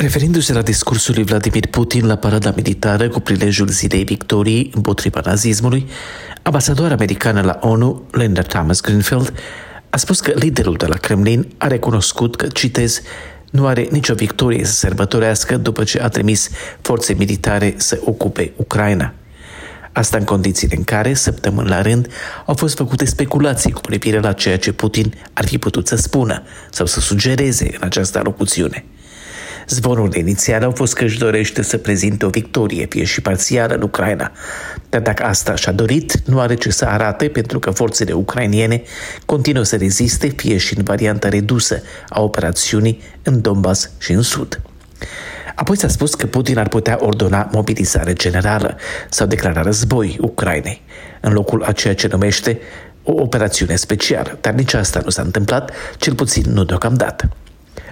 Referindu-se la discursul lui Vladimir Putin la parada militară cu prilejul zilei victoriei împotriva nazismului, ambasadoarea americană la ONU, Linda Thomas Greenfield, a spus că liderul de la Kremlin a recunoscut că, citez, nu are nicio victorie să sărbătorească după ce a trimis forțe militare să ocupe Ucraina. Asta în condițiile în care, săptămâni la rând, au fost făcute speculații cu privire la ceea ce Putin ar fi putut să spună sau să sugereze în această alocuțiune – Zvonurile inițiale au fost că își dorește să prezinte o victorie, fie și parțială, în Ucraina. Dar dacă asta și-a dorit, nu are ce să arate pentru că forțele ucrainiene continuă să reziste, fie și în varianta redusă a operațiunii în Donbass și în Sud. Apoi s-a spus că Putin ar putea ordona mobilizare generală sau declara război Ucrainei, în locul a ceea ce numește o operațiune specială, dar nici asta nu s-a întâmplat, cel puțin nu deocamdată.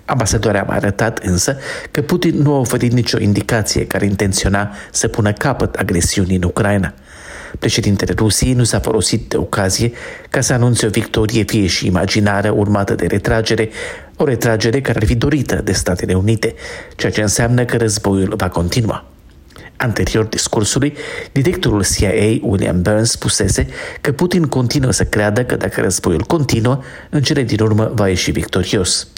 Ambasadoarea a arătat însă că Putin nu a oferit nicio indicație care intenționa să pună capăt agresiunii în Ucraina. Președintele Rusiei nu s-a folosit de ocazie ca să anunțe o victorie fie și imaginară urmată de retragere, o retragere care ar fi dorită de Statele Unite, ceea ce înseamnă că războiul va continua. Anterior discursului, directorul CIA, William Burns, spusese că Putin continuă să creadă că dacă războiul continuă, în cele din urmă va ieși victorios.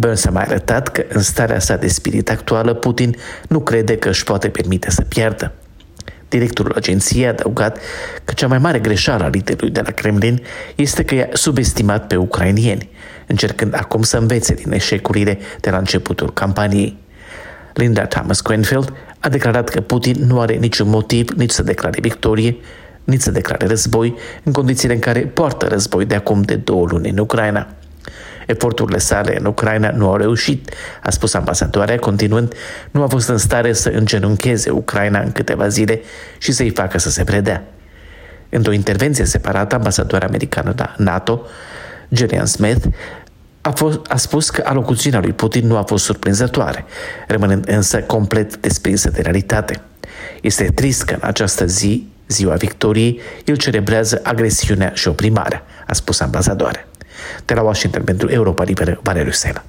Burns a mai arătat că în starea sa de spirit actuală Putin nu crede că își poate permite să piardă. Directorul agenției a adăugat că cea mai mare greșeală a liderului de la Kremlin este că i-a subestimat pe ucrainieni, încercând acum să învețe din eșecurile de la începutul campaniei. Linda Thomas Grenfeld a declarat că Putin nu are niciun motiv nici să declare victorie, nici să declare război, în condițiile în care poartă război de acum de două luni în Ucraina. Eforturile sale în Ucraina nu au reușit, a spus ambasadoarea, continuând, nu a fost în stare să îngenuncheze Ucraina în câteva zile și să-i facă să se predea. Într-o intervenție separată, ambasadoarea americană la NATO, Gillian Smith, a, fost, a spus că alocuțiunea lui Putin nu a fost surprinzătoare, rămânând însă complet desprinsă de realitate. Este trist că în această zi, ziua victoriei, el celebrează agresiunea și oprimarea, a spus ambasadoarea. De la Washington pentru Europa Liberă, Valeriu Sena.